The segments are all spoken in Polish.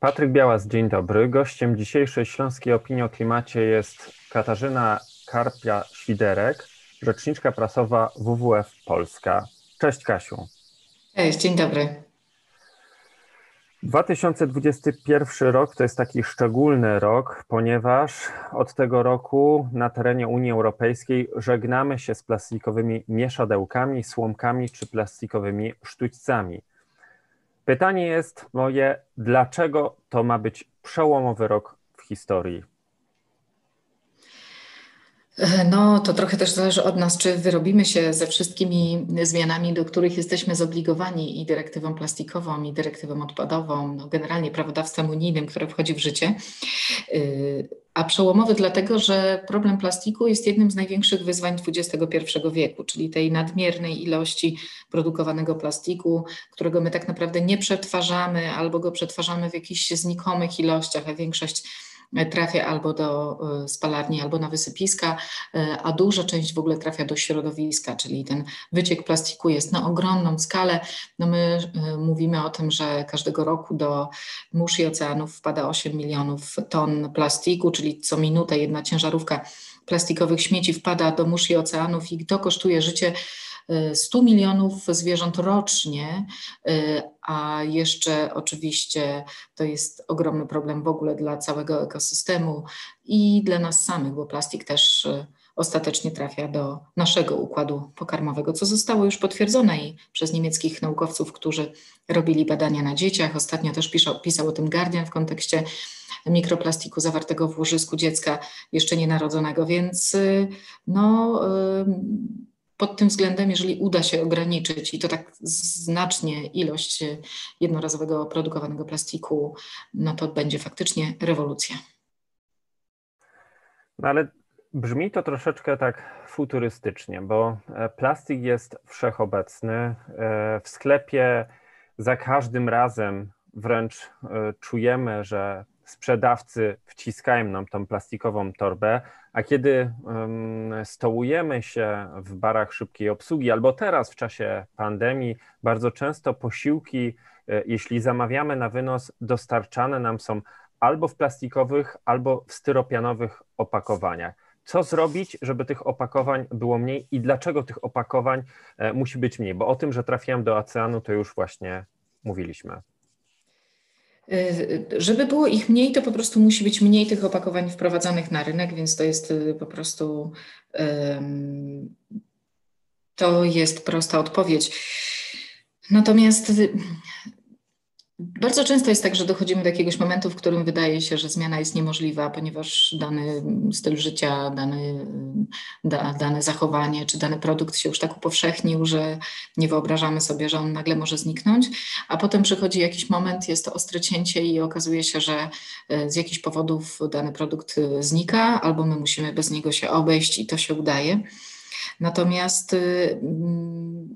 Patryk Białas, dzień dobry. Gościem dzisiejszej Śląskiej Opinii o Klimacie jest Katarzyna Karpia-Świderek, rzeczniczka prasowa WWF Polska. Cześć Kasiu. Cześć, dzień dobry. 2021 rok to jest taki szczególny rok, ponieważ od tego roku na terenie Unii Europejskiej żegnamy się z plastikowymi mieszadełkami, słomkami czy plastikowymi sztućcami. Pytanie jest moje, dlaczego to ma być przełomowy rok w historii? No, to trochę też zależy od nas, czy wyrobimy się ze wszystkimi zmianami, do których jesteśmy zobligowani i dyrektywą plastikową, i dyrektywą odpadową, no generalnie prawodawstwem unijnym, które wchodzi w życie. A przełomowy dlatego, że problem plastiku jest jednym z największych wyzwań XXI wieku, czyli tej nadmiernej ilości produkowanego plastiku, którego my tak naprawdę nie przetwarzamy albo go przetwarzamy w jakichś znikomych ilościach, a większość trafia albo do e, spalarni, albo na wysypiska, e, a duża część w ogóle trafia do środowiska, czyli ten wyciek plastiku jest na ogromną skalę. No my e, mówimy o tym, że każdego roku do mórz i oceanów wpada 8 milionów ton plastiku, czyli co minutę jedna ciężarówka plastikowych śmieci wpada do mórz i oceanów i to kosztuje życie 100 milionów zwierząt rocznie, y, a jeszcze oczywiście to jest ogromny problem w ogóle dla całego ekosystemu i dla nas samych, bo plastik też y, ostatecznie trafia do naszego układu pokarmowego, co zostało już potwierdzone i przez niemieckich naukowców, którzy robili badania na dzieciach. Ostatnio też pisał, pisał o tym Guardian w kontekście mikroplastiku zawartego w łożysku dziecka jeszcze nienarodzonego, więc y, no pod tym względem, jeżeli uda się ograniczyć i to tak znacznie ilość jednorazowego produkowanego plastiku, no to będzie faktycznie rewolucja. No ale brzmi to troszeczkę tak futurystycznie, bo e, plastik jest wszechobecny. E, w sklepie za każdym razem wręcz e, czujemy, że sprzedawcy wciskają nam tą plastikową torbę, a kiedy stołujemy się w barach szybkiej obsługi, albo teraz w czasie pandemii, bardzo często posiłki, e, jeśli zamawiamy na wynos, dostarczane nam są albo w plastikowych, albo w styropianowych opakowaniach. Co zrobić, żeby tych opakowań było mniej i dlaczego tych opakowań e, musi być mniej? Bo o tym, że trafiłem do oceanu, to już właśnie mówiliśmy. Y, żeby było ich mniej, to po prostu musi być mniej tych opakowań wprowadzanych na rynek, więc to jest y, po prostu to jest prosta odpowiedź. Natomiast y, bardzo często jest tak, że dochodzimy do jakiegoś momentu, w którym wydaje się, że zmiana jest niemożliwa, ponieważ dany styl życia, dany, da, dane zachowanie czy dany produkt się już tak upowszechnił, że nie wyobrażamy sobie, że on nagle może zniknąć, a potem przychodzi jakiś moment, jest to ostre cięcie i okazuje się, że e, z jakichś powodów dany produkt e, znika, albo my musimy bez niego się obejść i to się udaje. Natomiast y, mm,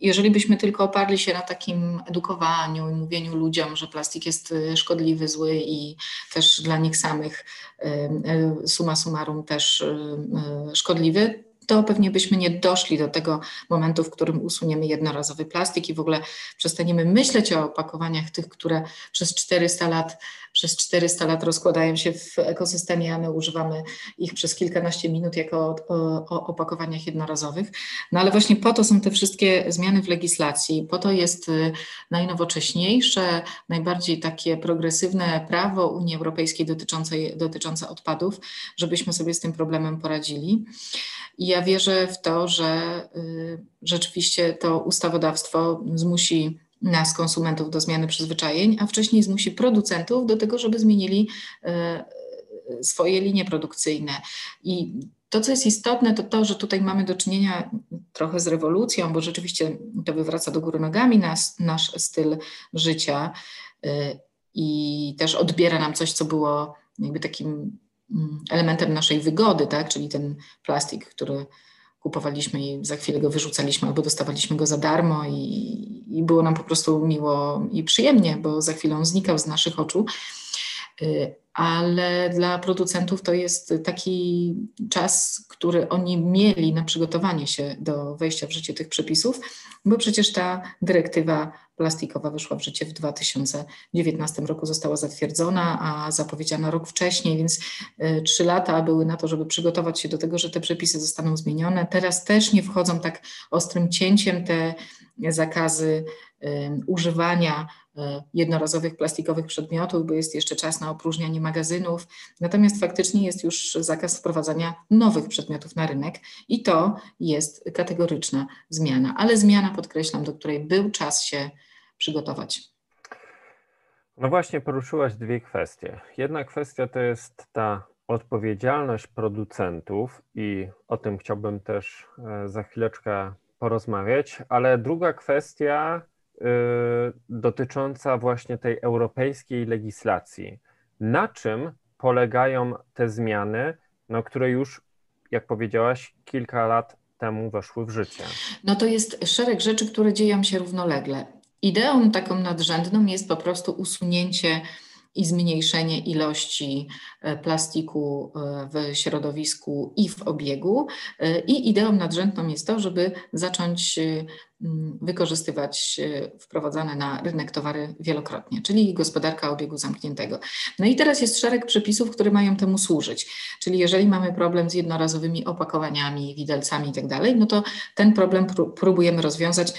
jeżeli byśmy tylko oparli się na takim edukowaniu i mówieniu ludziom, że plastik jest y, szkodliwy, zły i też dla nich samych y, suma summarum też szkodliwy, to pewnie byśmy nie doszli do tego momentu, w którym usuniemy jednorazowy plastik i w ogóle przestaniemy myśleć o opakowaniach tych, które przez 400 lat przez 400 lat rozkładają się w ekosystemie, a my używamy ich przez kilkanaście minut jako o, o opakowaniach jednorazowych. No ale właśnie po to są te wszystkie zmiany w legislacji, po to jest y, najnowocześniejsze, najbardziej takie progresywne prawo Unii Europejskiej dotyczące, dotyczące odpadów, żebyśmy sobie z tym problemem poradzili. I ja wierzę w to, że y, rzeczywiście to ustawodawstwo zmusi nas, konsumentów, do zmiany przyzwyczajeń, a wcześniej zmusi producentów do tego, żeby zmienili e, swoje linie produkcyjne. I to, co jest istotne, to to, że tutaj mamy do czynienia trochę z rewolucją, bo rzeczywiście to wywraca do góry nogami nas, nasz styl życia e, i też odbiera nam coś, co było jakby takim mm, elementem naszej wygody, tak? czyli ten plastik, który kupowaliśmy i za chwilę go wyrzucaliśmy albo dostawaliśmy go za darmo i, i było nam po prostu miło i przyjemnie, bo za chwilę on znikał z naszych oczu. Y, ale dla producentów to jest taki czas, który oni mieli na przygotowanie się do wejścia w życie tych przepisów, bo przecież ta dyrektywa plastikowa wyszła w życie w 2019 roku, została zatwierdzona, a zapowiedziana rok wcześniej, więc e, trzy lata były na to, żeby przygotować się do tego, że te przepisy zostaną zmienione. Teraz też nie wchodzą tak ostrym cięciem te zakazy używania e, jednorazowych plastikowych przedmiotów, bo jest jeszcze czas na opróżnianie magazynów. Natomiast faktycznie jest już zakaz wprowadzania nowych przedmiotów na rynek i to jest kategoryczna zmiana, ale zmiana, podkreślam, do której był czas się przygotować. No właśnie, poruszyłaś dwie kwestie. Jedna kwestia to jest ta odpowiedzialność producentów i o tym chciałbym też e, za chwileczkę porozmawiać, ale druga kwestia y, dotycząca właśnie tej europejskiej legislacji. Na czym polegają te zmiany, no, które już, jak powiedziałaś, kilka lat temu weszły w życie? No to jest szereg rzeczy, które dzieją się równolegle. Ideą taką nadrzędną jest po prostu usunięcie i zmniejszenie ilości e, plastiku e, w środowisku i w obiegu. E, I ideą nadrzędną jest to, żeby zacząć wykorzystywać wprowadzane na rynek towary wielokrotnie, czyli gospodarka obiegu zamkniętego. No i teraz jest szereg przepisów, które mają temu służyć. Czyli jeżeli mamy problem z jednorazowymi opakowaniami, widelcami itd., tak no to ten problem próbujemy rozwiązać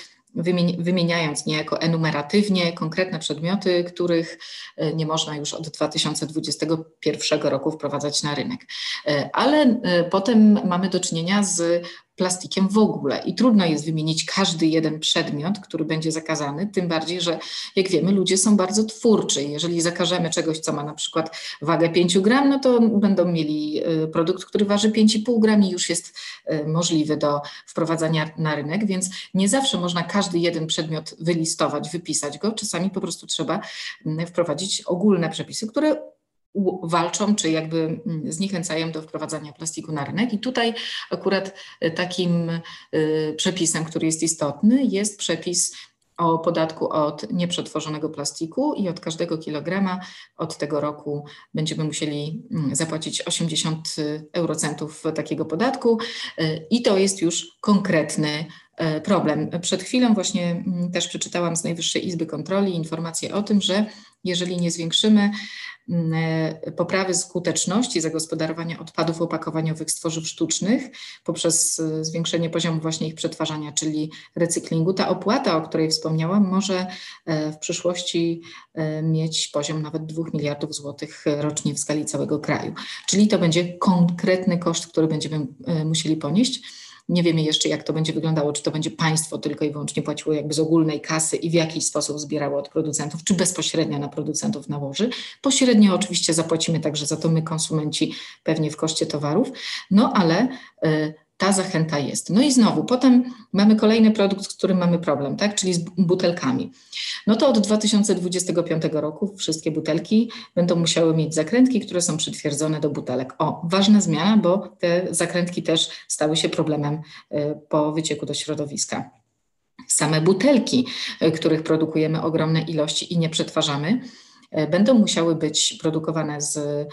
wymieniając niejako enumeratywnie konkretne przedmioty, których e, nie można już od 2021 roku wprowadzać na rynek. E, ale e, potem mamy do czynienia z plastikiem w ogóle. I trudno jest wymienić każdy jeden przedmiot, który będzie zakazany, tym bardziej, że jak wiemy, ludzie są bardzo twórczy. Jeżeli zakażemy czegoś, co ma na przykład wagę 5 gram, no to będą mieli y, produkt, który waży 5,5 gram i już jest y, możliwy do wprowadzania na rynek, więc nie zawsze można każdy jeden przedmiot wylistować, wypisać go. Czasami po prostu trzeba mm, wprowadzić ogólne przepisy, które walczą, czy jakby mm, zniechęcają do wprowadzania plastiku na rynek. I tutaj akurat e, takim e, przepisem, który jest istotny, jest przepis o podatku od nieprzetworzonego plastiku i od każdego kilograma od tego roku będziemy musieli mm, zapłacić 80 eurocentów takiego podatku e, i to jest już konkretny problem. Przed chwilą właśnie mm, też przeczytałam z Najwyższej Izby Kontroli informację o tym, że jeżeli nie zwiększymy Mm, e, poprawy skuteczności zagospodarowania odpadów opakowaniowych z tworzyw sztucznych poprzez e, zwiększenie poziomu właśnie ich przetwarzania, czyli recyklingu. Ta opłata, o której wspomniałam, może e, w przyszłości mieć poziom nawet 2 miliardów złotych rocznie w skali całego kraju. Czyli to będzie konkretny koszt, który będziemy musieli ponieść. Nie wiemy jeszcze, jak to będzie wyglądało, czy to będzie państwo tylko i wyłącznie płaciło jakby z ogólnej kasy i w jakiś sposób zbierało od producentów, czy bezpośrednio na producentów nałoży. Pośrednio oczywiście zapłacimy także za to my, konsumenci, pewnie w koszcie towarów, no ale y, ta zachęta jest. No i znowu, potem mamy kolejny produkt, z którym mamy problem, tak? czyli z butelkami. No to od 2025 roku wszystkie butelki będą musiały mieć zakrętki, które są przytwierdzone do butelek. O, ważna zmiana, bo te zakrętki też stały się problemem y, po wycieku do środowiska. Same butelki, y, których produkujemy ogromne ilości i nie przetwarzamy, y, będą musiały być produkowane z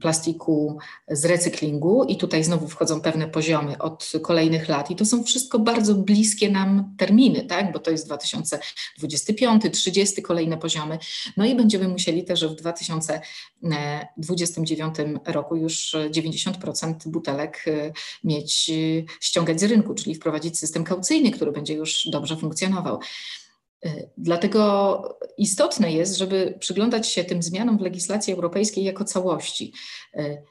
plastiku z recyklingu i tutaj znowu wchodzą pewne poziomy od kolejnych lat. I to są wszystko bardzo bliskie nam terminy, tak, bo to jest 2025, 30 kolejne poziomy, no i będziemy musieli też w 2029 roku już 90% butelek e, mieć, e, ściągać z rynku, czyli wprowadzić system kaucyjny, który będzie już dobrze funkcjonował. Y, dlatego istotne jest, żeby przyglądać się tym zmianom w legislacji europejskiej jako całości. Y,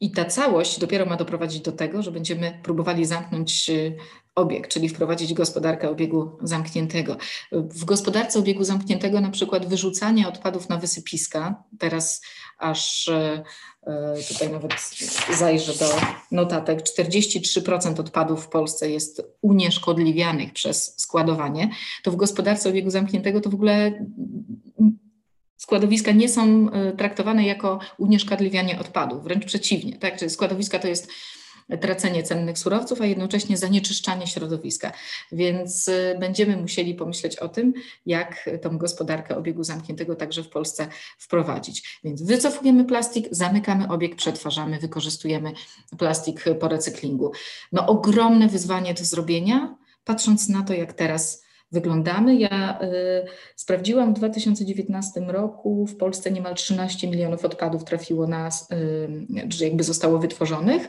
I ta całość dopiero ma doprowadzić do tego, że będziemy próbowali zamknąć y, obieg, czyli wprowadzić gospodarkę obiegu zamkniętego. W gospodarce obiegu zamkniętego na przykład wyrzucanie odpadów na wysypiska, teraz aż tutaj nawet zajrzę do notatek, 43% odpadów w Polsce jest unieszkodliwianych przez składowanie, to w gospodarce obiegu zamkniętego to w ogóle składowiska nie są e, traktowane jako unieszkodliwianie odpadów, wręcz przeciwnie. Tak? Czyli składowiska to jest tracenie cennych surowców, a jednocześnie zanieczyszczanie środowiska. Więc y, będziemy musieli pomyśleć o tym, jak tą gospodarkę obiegu zamkniętego także w Polsce wprowadzić. Więc wycofujemy plastik, zamykamy obieg, przetwarzamy, wykorzystujemy plastik po recyklingu. No ogromne wyzwanie do zrobienia, patrząc na to, jak teraz wyglądamy. Ja y, sprawdziłam w 2019 roku w Polsce niemal 13 milionów odpadów trafiło na, y, jakby zostało wytworzonych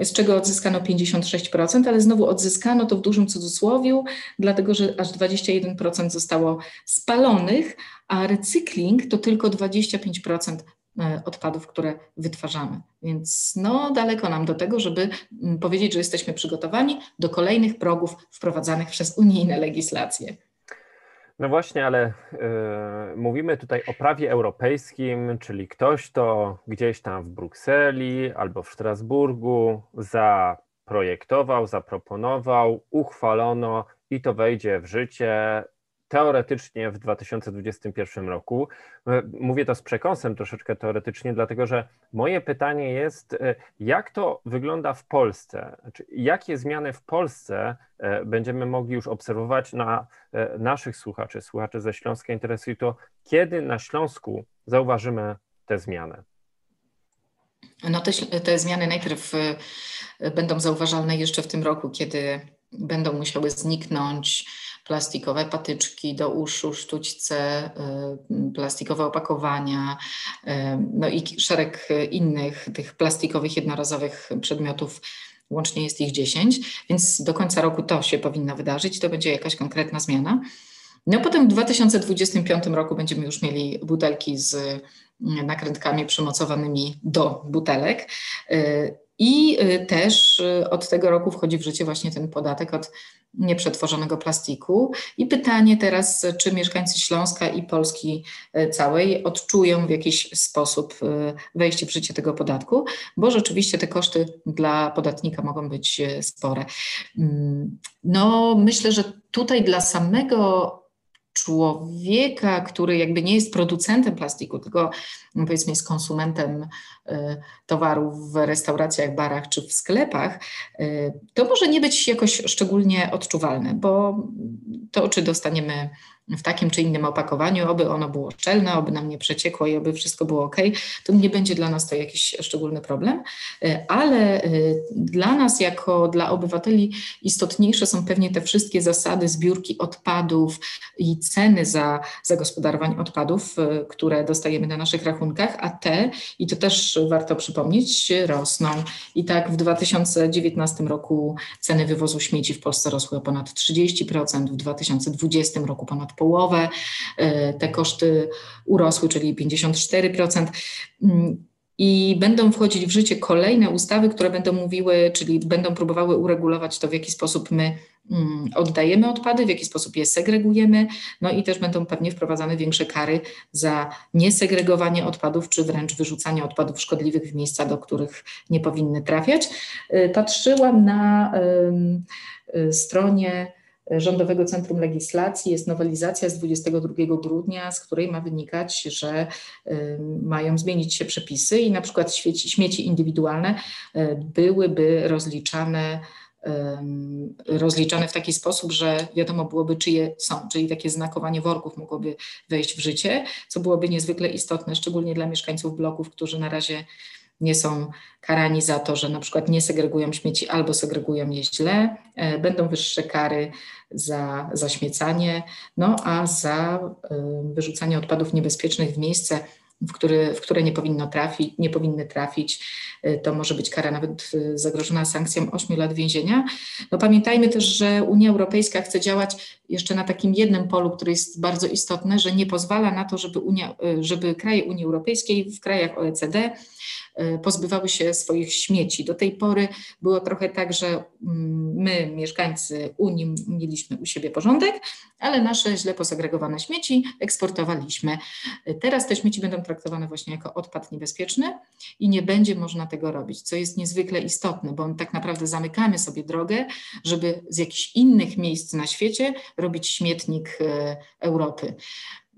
z czego odzyskano 56%, ale znowu odzyskano to w dużym cudzysłowiu, dlatego że aż 21% zostało spalonych, a recykling to tylko 25% e, odpadów, które wytwarzamy. Więc no, daleko nam do tego, żeby mm, powiedzieć, że jesteśmy przygotowani do kolejnych progów wprowadzanych przez unijne legislacje. No właśnie, ale y, mówimy tutaj o prawie europejskim, czyli ktoś to gdzieś tam w Brukseli albo w Strasburgu zaprojektował, zaproponował, uchwalono i to wejdzie w życie teoretycznie w 2021 roku. E, mówię to z przekąsem troszeczkę teoretycznie, dlatego że moje pytanie jest, e, jak to wygląda w Polsce? Jakie zmiany w Polsce e, będziemy mogli już obserwować na naszych słuchaczy, słuchaczy ze Śląska interesuje to, kiedy na Śląsku zauważymy te zmiany? No te, te zmiany najpierw będą zauważalne jeszcze w tym roku, kiedy będą musiały zniknąć plastikowe patyczki do uszu, sztućce, y, plastikowe opakowania, y, no i szereg innych tych plastikowych, jednorazowych przedmiotów. Łącznie jest ich 10, więc do końca roku to się powinno wydarzyć, to będzie jakaś konkretna zmiana. No potem w 2025 roku będziemy już mieli butelki z nakrętkami przymocowanymi do butelek. Y, I też od tego roku wchodzi w życie właśnie ten podatek od nieprzetworzonego plastiku. I pytanie teraz, czy mieszkańcy Śląska i Polski e, całej odczują w jakiś sposób wejście w życie tego podatku, bo rzeczywiście te koszty dla podatnika mogą być spore. Mm, no, myślę, że tutaj dla samego człowieka, który jakby nie jest producentem plastiku, tylko no, powiedzmy jest konsumentem y, towarów w restauracjach, barach czy w sklepach, y, to może nie być jakoś szczególnie odczuwalne, bo to, czy dostaniemy w takim czy innym opakowaniu, oby ono było szczelne, oby nam nie przeciekło i oby wszystko było ok, to nie będzie dla nas to jakiś szczególny problem, e, ale e, dla nas, jako dla obywateli, istotniejsze są pewnie te wszystkie zasady zbiórki odpadów i ceny za zagospodarowanie odpadów, e, które dostajemy na naszych rachunkach, a te, i to też warto przypomnieć, rosną. I tak w 2019 roku ceny wywozu śmieci w Polsce rosły o ponad 30%, w 2020 roku ponad połowę, e, te koszty urosły, czyli 54%. Mm, I będą wchodzić w życie kolejne ustawy, które będą mówiły, czyli będą próbowały uregulować to, w jaki sposób my mm, oddajemy odpady, w jaki sposób je segregujemy, no i też będą pewnie wprowadzane większe kary za niesegregowanie odpadów, czy wręcz wyrzucanie odpadów szkodliwych w miejsca, do których nie powinny trafiać. E, patrzyłam na stronie Rządowego Centrum Legislacji. Jest nowelizacja z 22 grudnia, z której ma wynikać, że mają zmienić się przepisy i na przykład śmieci, indywidualne y, byłyby rozliczane rozliczane w taki sposób, że wiadomo byłoby, czyje są, czyli takie znakowanie worków mogłoby wejść w życie, co byłoby niezwykle istotne, szczególnie dla mieszkańców bloków, którzy na razie nie są karani za to, że na przykład nie segregują śmieci albo segregują je źle. E, będą wyższe kary za zaśmiecanie, no a za e, wyrzucanie odpadów niebezpiecznych w miejsce, w które, w które nie, powinno trafić, nie powinny trafić, e, to może być kara nawet zagrożona sankcją 8 lat więzienia. No pamiętajmy też, że Unia Europejska chce działać jeszcze na takim jednym polu, który jest bardzo istotne, że nie pozwala na to, żeby, Unia, żeby kraje Unii Europejskiej w krajach OECD pozbywały się swoich śmieci. Do tej pory było trochę tak, że mm, my, mieszkańcy Unii, mieliśmy u siebie porządek, ale nasze źle posegregowane śmieci eksportowaliśmy. Teraz te śmieci będą traktowane właśnie jako odpad niebezpieczny i nie będzie można tego robić, co jest niezwykle istotne, bo tak naprawdę zamykamy sobie drogę, żeby z jakichś innych miejsc na świecie robić śmietnik e, Europy.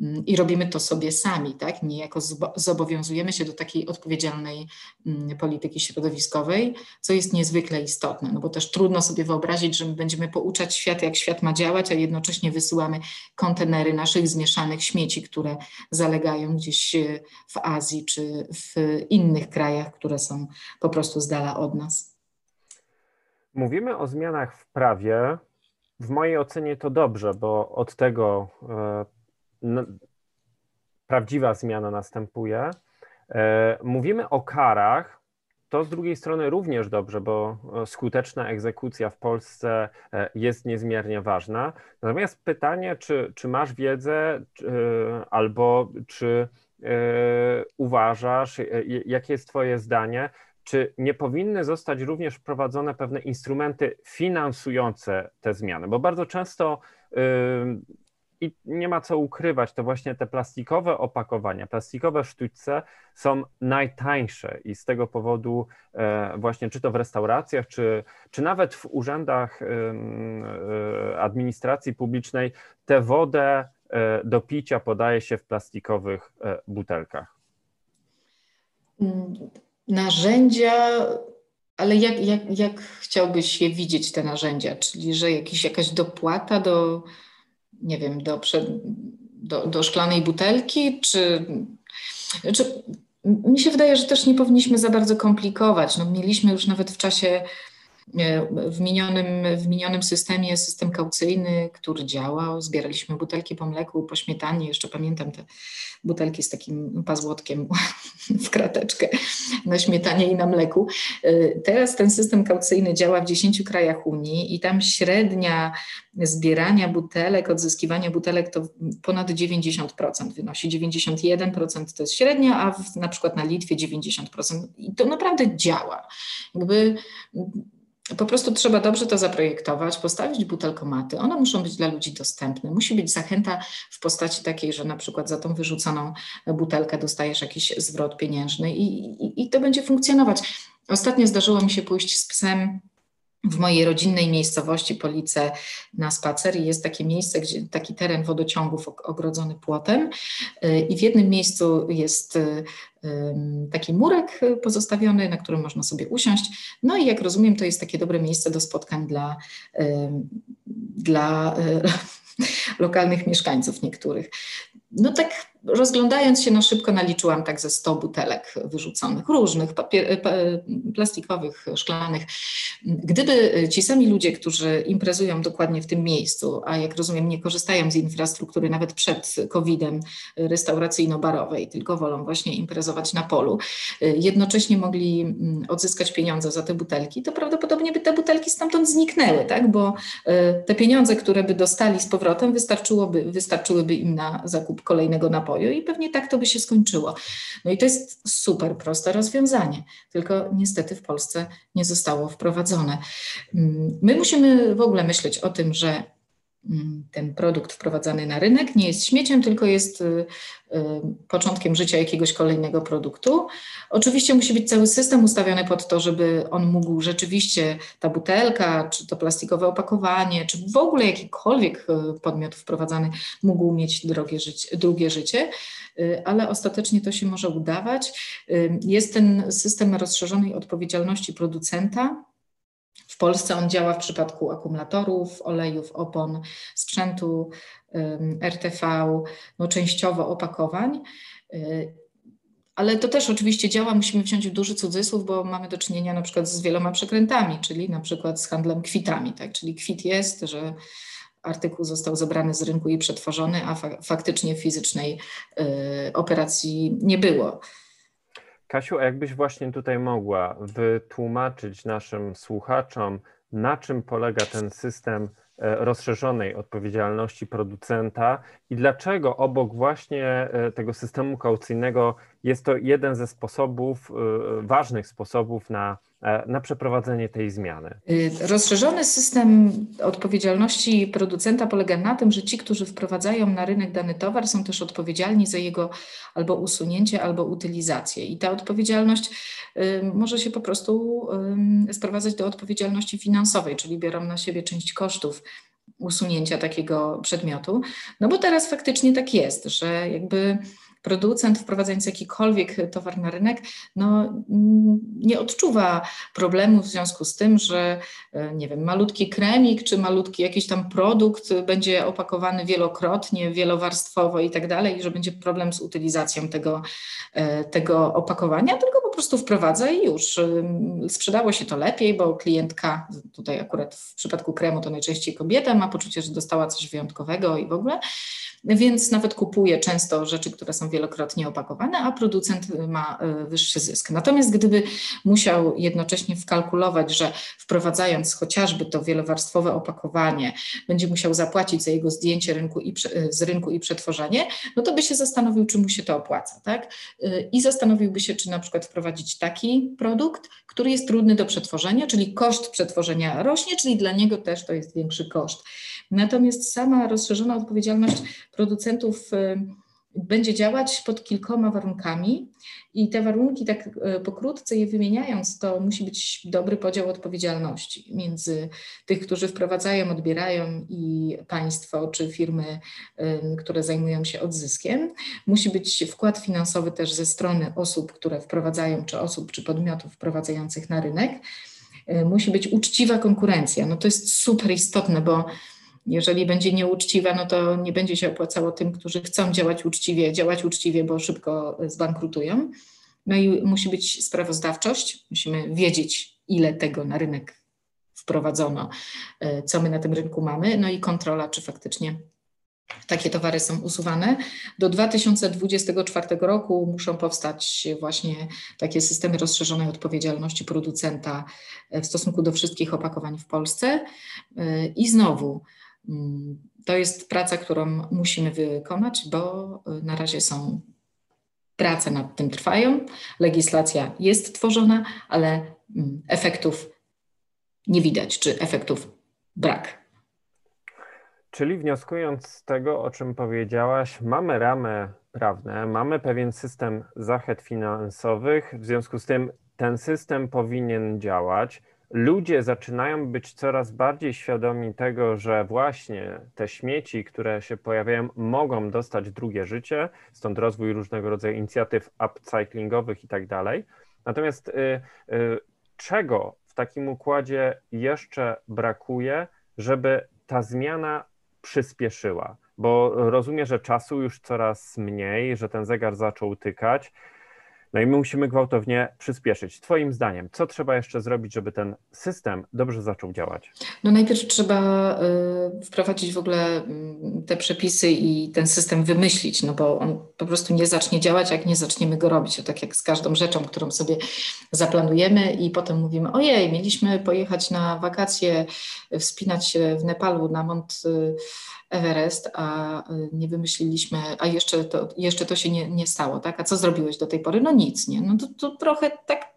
Mm, i robimy to sobie sami, tak? Niejako zobowiązujemy się do takiej odpowiedzialnej mm, polityki środowiskowej, co jest niezwykle istotne, no bo też trudno sobie wyobrazić, że my będziemy pouczać świat, jak świat ma działać, a jednocześnie wysyłamy kontenery naszych zmieszanych śmieci, które zalegają gdzieś e, w Azji czy w innych krajach, które są po prostu z dala od nas. Mówimy o zmianach w prawie, w mojej ocenie to dobrze, bo od tego prawdziwa zmiana następuje. Mówimy o karach, to z drugiej strony również dobrze, bo e, skuteczna egzekucja w Polsce e, jest niezmiernie ważna. Natomiast pytanie, czy, czy masz wiedzę, czy, e, albo czy uważasz, jakie jest Twoje zdanie, czy nie powinny zostać również wprowadzone pewne instrumenty finansujące te zmiany? Bo bardzo często i nie ma co ukrywać, to właśnie te plastikowe opakowania, plastikowe sztućce są najtańsze i z tego powodu e, właśnie czy to w restauracjach, czy, czy nawet w urzędach e, administracji publicznej tę wodę e, do picia podaje się w plastikowych butelkach. Mm, narzędzia ale jak, jak, jak chciałbyś je widzieć, te narzędzia? Czyli, że jakiś, jakaś dopłata do, nie wiem, do, do, do szklanej butelki, czy, czy mi się wydaje, że też nie powinniśmy za bardzo komplikować. No, mieliśmy już nawet w czasie w minionym, w minionym systemie system kaucyjny, który działał. Zbieraliśmy butelki po mleku, po śmietanie. Jeszcze pamiętam te butelki z takim pazłotkiem w krateczkę na śmietanie i na mleku. E, teraz ten system kaucyjny działa w 10 krajach Unii i tam średnia zbierania butelek, odzyskiwania butelek to ponad 90% wynosi. 91% to jest średnia, a w, na przykład na Litwie 90%. I to naprawdę działa. Jakby po prostu trzeba dobrze to zaprojektować, postawić butelkomaty. One muszą być dla ludzi dostępne. Musi być zachęta w postaci takiej, że na przykład za tą wyrzuconą butelkę dostajesz jakiś zwrot pieniężny i, i, i to będzie funkcjonować. Ostatnio zdarzyło mi się pójść z psem w mojej rodzinnej miejscowości Police na spacer i jest takie miejsce, gdzie taki teren wodociągów ogrodzony płotem y, i w jednym miejscu jest y, taki murek pozostawiony, na którym można sobie usiąść. No i jak rozumiem, to jest takie dobre miejsce do spotkań dla, dla y, lokalnych mieszkańców niektórych. No tak rozglądając się na szybko naliczyłam tak ze 100 butelek wyrzuconych, różnych, papier, plastikowych, szklanych. Gdyby ci sami ludzie, którzy imprezują dokładnie w tym miejscu, a jak rozumiem nie korzystają z infrastruktury nawet przed COVID-em restauracyjno-barowej, tylko wolą właśnie imprezować na polu, jednocześnie mogli mm, odzyskać pieniądze za te butelki, to prawdopodobnie by te butelki stamtąd zniknęły, tak? bo e, te pieniądze, które by dostali z powrotem wystarczyłoby, wystarczyłyby im na zakup kolejnego napoju i pewnie tak to by się skończyło. No i to jest super proste rozwiązanie, tylko niestety w Polsce nie zostało wprowadzone. Mm, my musimy w ogóle myśleć o tym, że ten produkt wprowadzany na rynek nie jest śmieciem, tylko jest y, y, początkiem życia jakiegoś kolejnego produktu. Oczywiście musi być cały system ustawiony pod to, żeby on mógł rzeczywiście, ta butelka, czy to plastikowe opakowanie, czy w ogóle jakikolwiek y, podmiot wprowadzany mógł mieć drogie życie, drugie życie, ale ostatecznie to się może udawać. Jest ten system rozszerzonej odpowiedzialności producenta, w Polsce on działa w przypadku akumulatorów, olejów, opon, sprzętu RTV, no częściowo opakowań. Y, ale to też oczywiście działa, musimy wziąć w duży cudzysłów, bo mamy do czynienia na przykład z wieloma przekrętami, czyli na przykład z handlem kwitami, tak? czyli kwit jest, że artykuł został zebrany z rynku i przetworzony, a fa faktycznie fizycznej y, operacji nie było. Kasiu, a jakbyś właśnie tutaj mogła wytłumaczyć naszym słuchaczom, na czym polega ten system e, rozszerzonej odpowiedzialności producenta i dlaczego obok właśnie e, tego systemu kaucyjnego jest to jeden ze sposobów, e, ważnych sposobów na E, na przeprowadzenie tej zmiany? Y, rozszerzony system odpowiedzialności producenta polega na tym, że ci, którzy wprowadzają na rynek dany towar, są też odpowiedzialni za jego albo usunięcie, albo utylizację. I ta odpowiedzialność y, może się po prostu y, sprowadzać do odpowiedzialności finansowej, czyli biorą na siebie część kosztów usunięcia takiego przedmiotu. No bo teraz faktycznie tak jest, że jakby producent wprowadzając jakikolwiek towar na rynek, no, nie odczuwa problemu w związku z tym, że e, nie wiem, malutki kremik czy malutki jakiś tam produkt będzie opakowany wielokrotnie, wielowarstwowo i tak dalej, i że będzie problem z utylizacją tego, e, tego opakowania, tylko prostu wprowadza i już. Sprzedało się to lepiej, bo klientka, tutaj akurat w przypadku kremu to najczęściej kobieta, ma poczucie, że dostała coś wyjątkowego i w ogóle więc nawet kupuje często rzeczy, które są wielokrotnie opakowane, a producent ma e, wyższy zysk. Natomiast gdyby musiał jednocześnie wkalkulować, że wprowadzając chociażby to wielowarstwowe opakowanie, będzie musiał zapłacić za jego zdjęcie rynku i, z rynku i przetworzenie, no to by się zastanowił, czy mu się to opłaca. Tak? E, I zastanowiłby się, czy na przykład wprowadzić taki produkt, który jest trudny do przetworzenia, czyli koszt przetworzenia rośnie, czyli dla niego też to jest większy koszt. Natomiast sama rozszerzona odpowiedzialność producentów y, będzie działać pod kilkoma warunkami i te warunki, tak y, pokrótce je wymieniając, to musi być dobry podział odpowiedzialności między tych, którzy wprowadzają, odbierają i państwo czy firmy, które zajmują się odzyskiem. Musi być wkład finansowy też ze strony osób, które wprowadzają, czy osób, czy podmiotów wprowadzających na rynek. Musi być uczciwa konkurencja. No to jest super istotne, bo jeżeli będzie nieuczciwa, no to nie będzie się opłacało tym, którzy chcą działać uczciwie, działać uczciwie, bo szybko zbankrutują. No i musi być sprawozdawczość, musimy wiedzieć, ile tego na rynek wprowadzono, e, co my na tym rynku mamy, no i kontrola, czy faktycznie takie towary są usuwane. Do 2024 roku muszą powstać właśnie takie systemy rozszerzonej odpowiedzialności producenta e, w stosunku do wszystkich opakowań w Polsce. E, I znowu, to jest praca, którą musimy wykonać, bo y, na razie są prace nad tym trwają, legislacja jest tworzona, ale mm, efektów nie widać, czy efektów brak. Czyli wnioskując z tego, o czym powiedziałaś, mamy ramy prawne, mamy pewien system zachęt finansowych, w związku z tym ten system powinien działać ludzie zaczynają być coraz bardziej świadomi tego, że właśnie te śmieci, które się pojawiają, mogą dostać drugie życie, stąd rozwój różnego rodzaju inicjatyw upcyclingowych i tak dalej. Natomiast y, y, czego w takim układzie jeszcze brakuje, żeby ta zmiana przyspieszyła? Bo rozumiem, że czasu już coraz mniej, że ten zegar zaczął tykać. No i my musimy gwałtownie przyspieszyć. Twoim zdaniem, co trzeba jeszcze zrobić, żeby ten system dobrze zaczął działać? No najpierw trzeba y, wprowadzić w ogóle mm, te przepisy i ten system wymyślić, no bo on po prostu nie zacznie działać, jak nie zaczniemy go robić. To tak jak z każdą rzeczą, którą sobie zaplanujemy i potem mówimy, ojej, mieliśmy pojechać na wakacje, wspinać się w Nepalu na Mont y, Everest, a y, nie wymyśliliśmy, a jeszcze to, jeszcze to się nie, nie stało, tak? A co zrobiłeś do tej pory? No nic, nie? No to, to trochę tak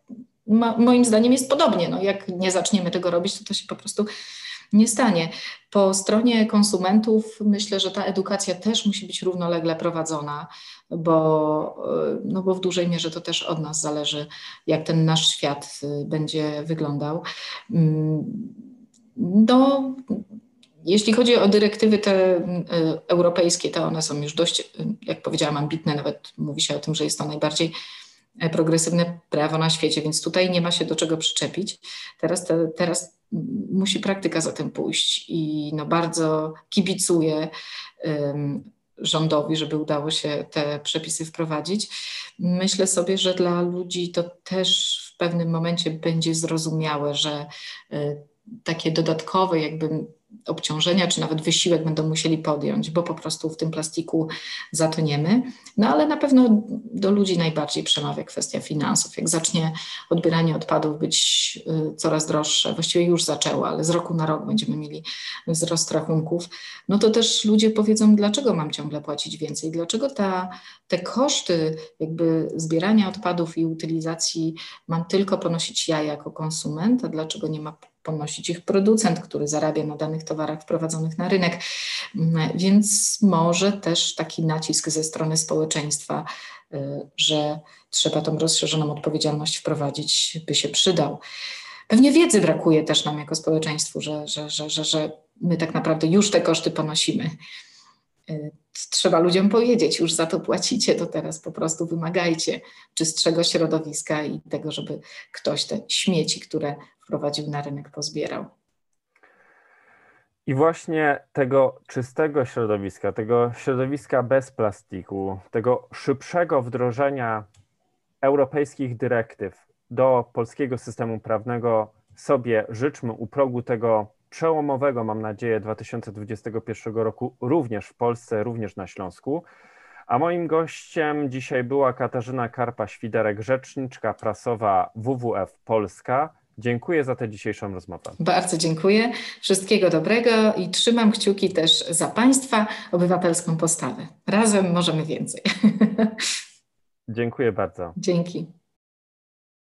ma, moim zdaniem jest podobnie. No jak nie zaczniemy tego robić, to to się po prostu nie stanie. Po stronie konsumentów myślę, że ta edukacja też musi być równolegle prowadzona, bo, y, no bo w dużej mierze to też od nas zależy, jak ten nasz świat y, będzie wyglądał. Mm, no, jeśli chodzi o dyrektywy te y, europejskie, to one są już dość, y, jak powiedziałam, ambitne, nawet mówi się o tym, że jest to najbardziej e, progresywne prawo na świecie, więc tutaj nie ma się do czego przyczepić. Teraz, te, teraz musi praktyka za tym pójść i no bardzo kibicuję rządowi, żeby udało się te przepisy wprowadzić. Myślę sobie, że dla ludzi to też w pewnym momencie będzie zrozumiałe, że y, takie dodatkowe jakby obciążenia, czy nawet wysiłek będą musieli podjąć, bo po prostu w tym plastiku zatoniemy. No ale na pewno do ludzi najbardziej przemawia kwestia finansów. Jak zacznie odbieranie odpadów być y, coraz droższe, właściwie już zaczęło, ale z roku na rok będziemy mieli wzrost rachunków, no to też ludzie powiedzą, dlaczego mam ciągle płacić więcej, dlaczego ta, te koszty jakby zbierania odpadów i utylizacji mam tylko ponosić ja jako konsument, a dlaczego nie ma ponosić ich producent, który zarabia na danych towarach wprowadzonych na rynek. Mm, więc może też taki nacisk ze strony społeczeństwa, y, że trzeba tą rozszerzoną odpowiedzialność wprowadzić, by się przydał. Pewnie wiedzy brakuje też nam jako społeczeństwu, że, że, że, że, że my tak naprawdę już te koszty ponosimy. Y, trzeba ludziom powiedzieć, już za to płacicie, to teraz po prostu wymagajcie czystszego środowiska i tego, żeby ktoś te śmieci, które wprowadził na rynek, pozbierał. I właśnie tego czystego środowiska, tego środowiska bez plastiku, tego szybszego wdrożenia europejskich dyrektyw do polskiego systemu prawnego sobie życzmy u progu tego przełomowego, mam nadzieję, 2021 roku, również w Polsce, również na Śląsku. A moim gościem dzisiaj była Katarzyna Karpa-Świderek, rzeczniczka prasowa WWF Polska. Dziękuję za tę dzisiejszą rozmowę. Bardzo dziękuję. Wszystkiego dobrego i trzymam kciuki też za Państwa obywatelską postawę. Razem możemy więcej. Dziękuję bardzo. Dzięki.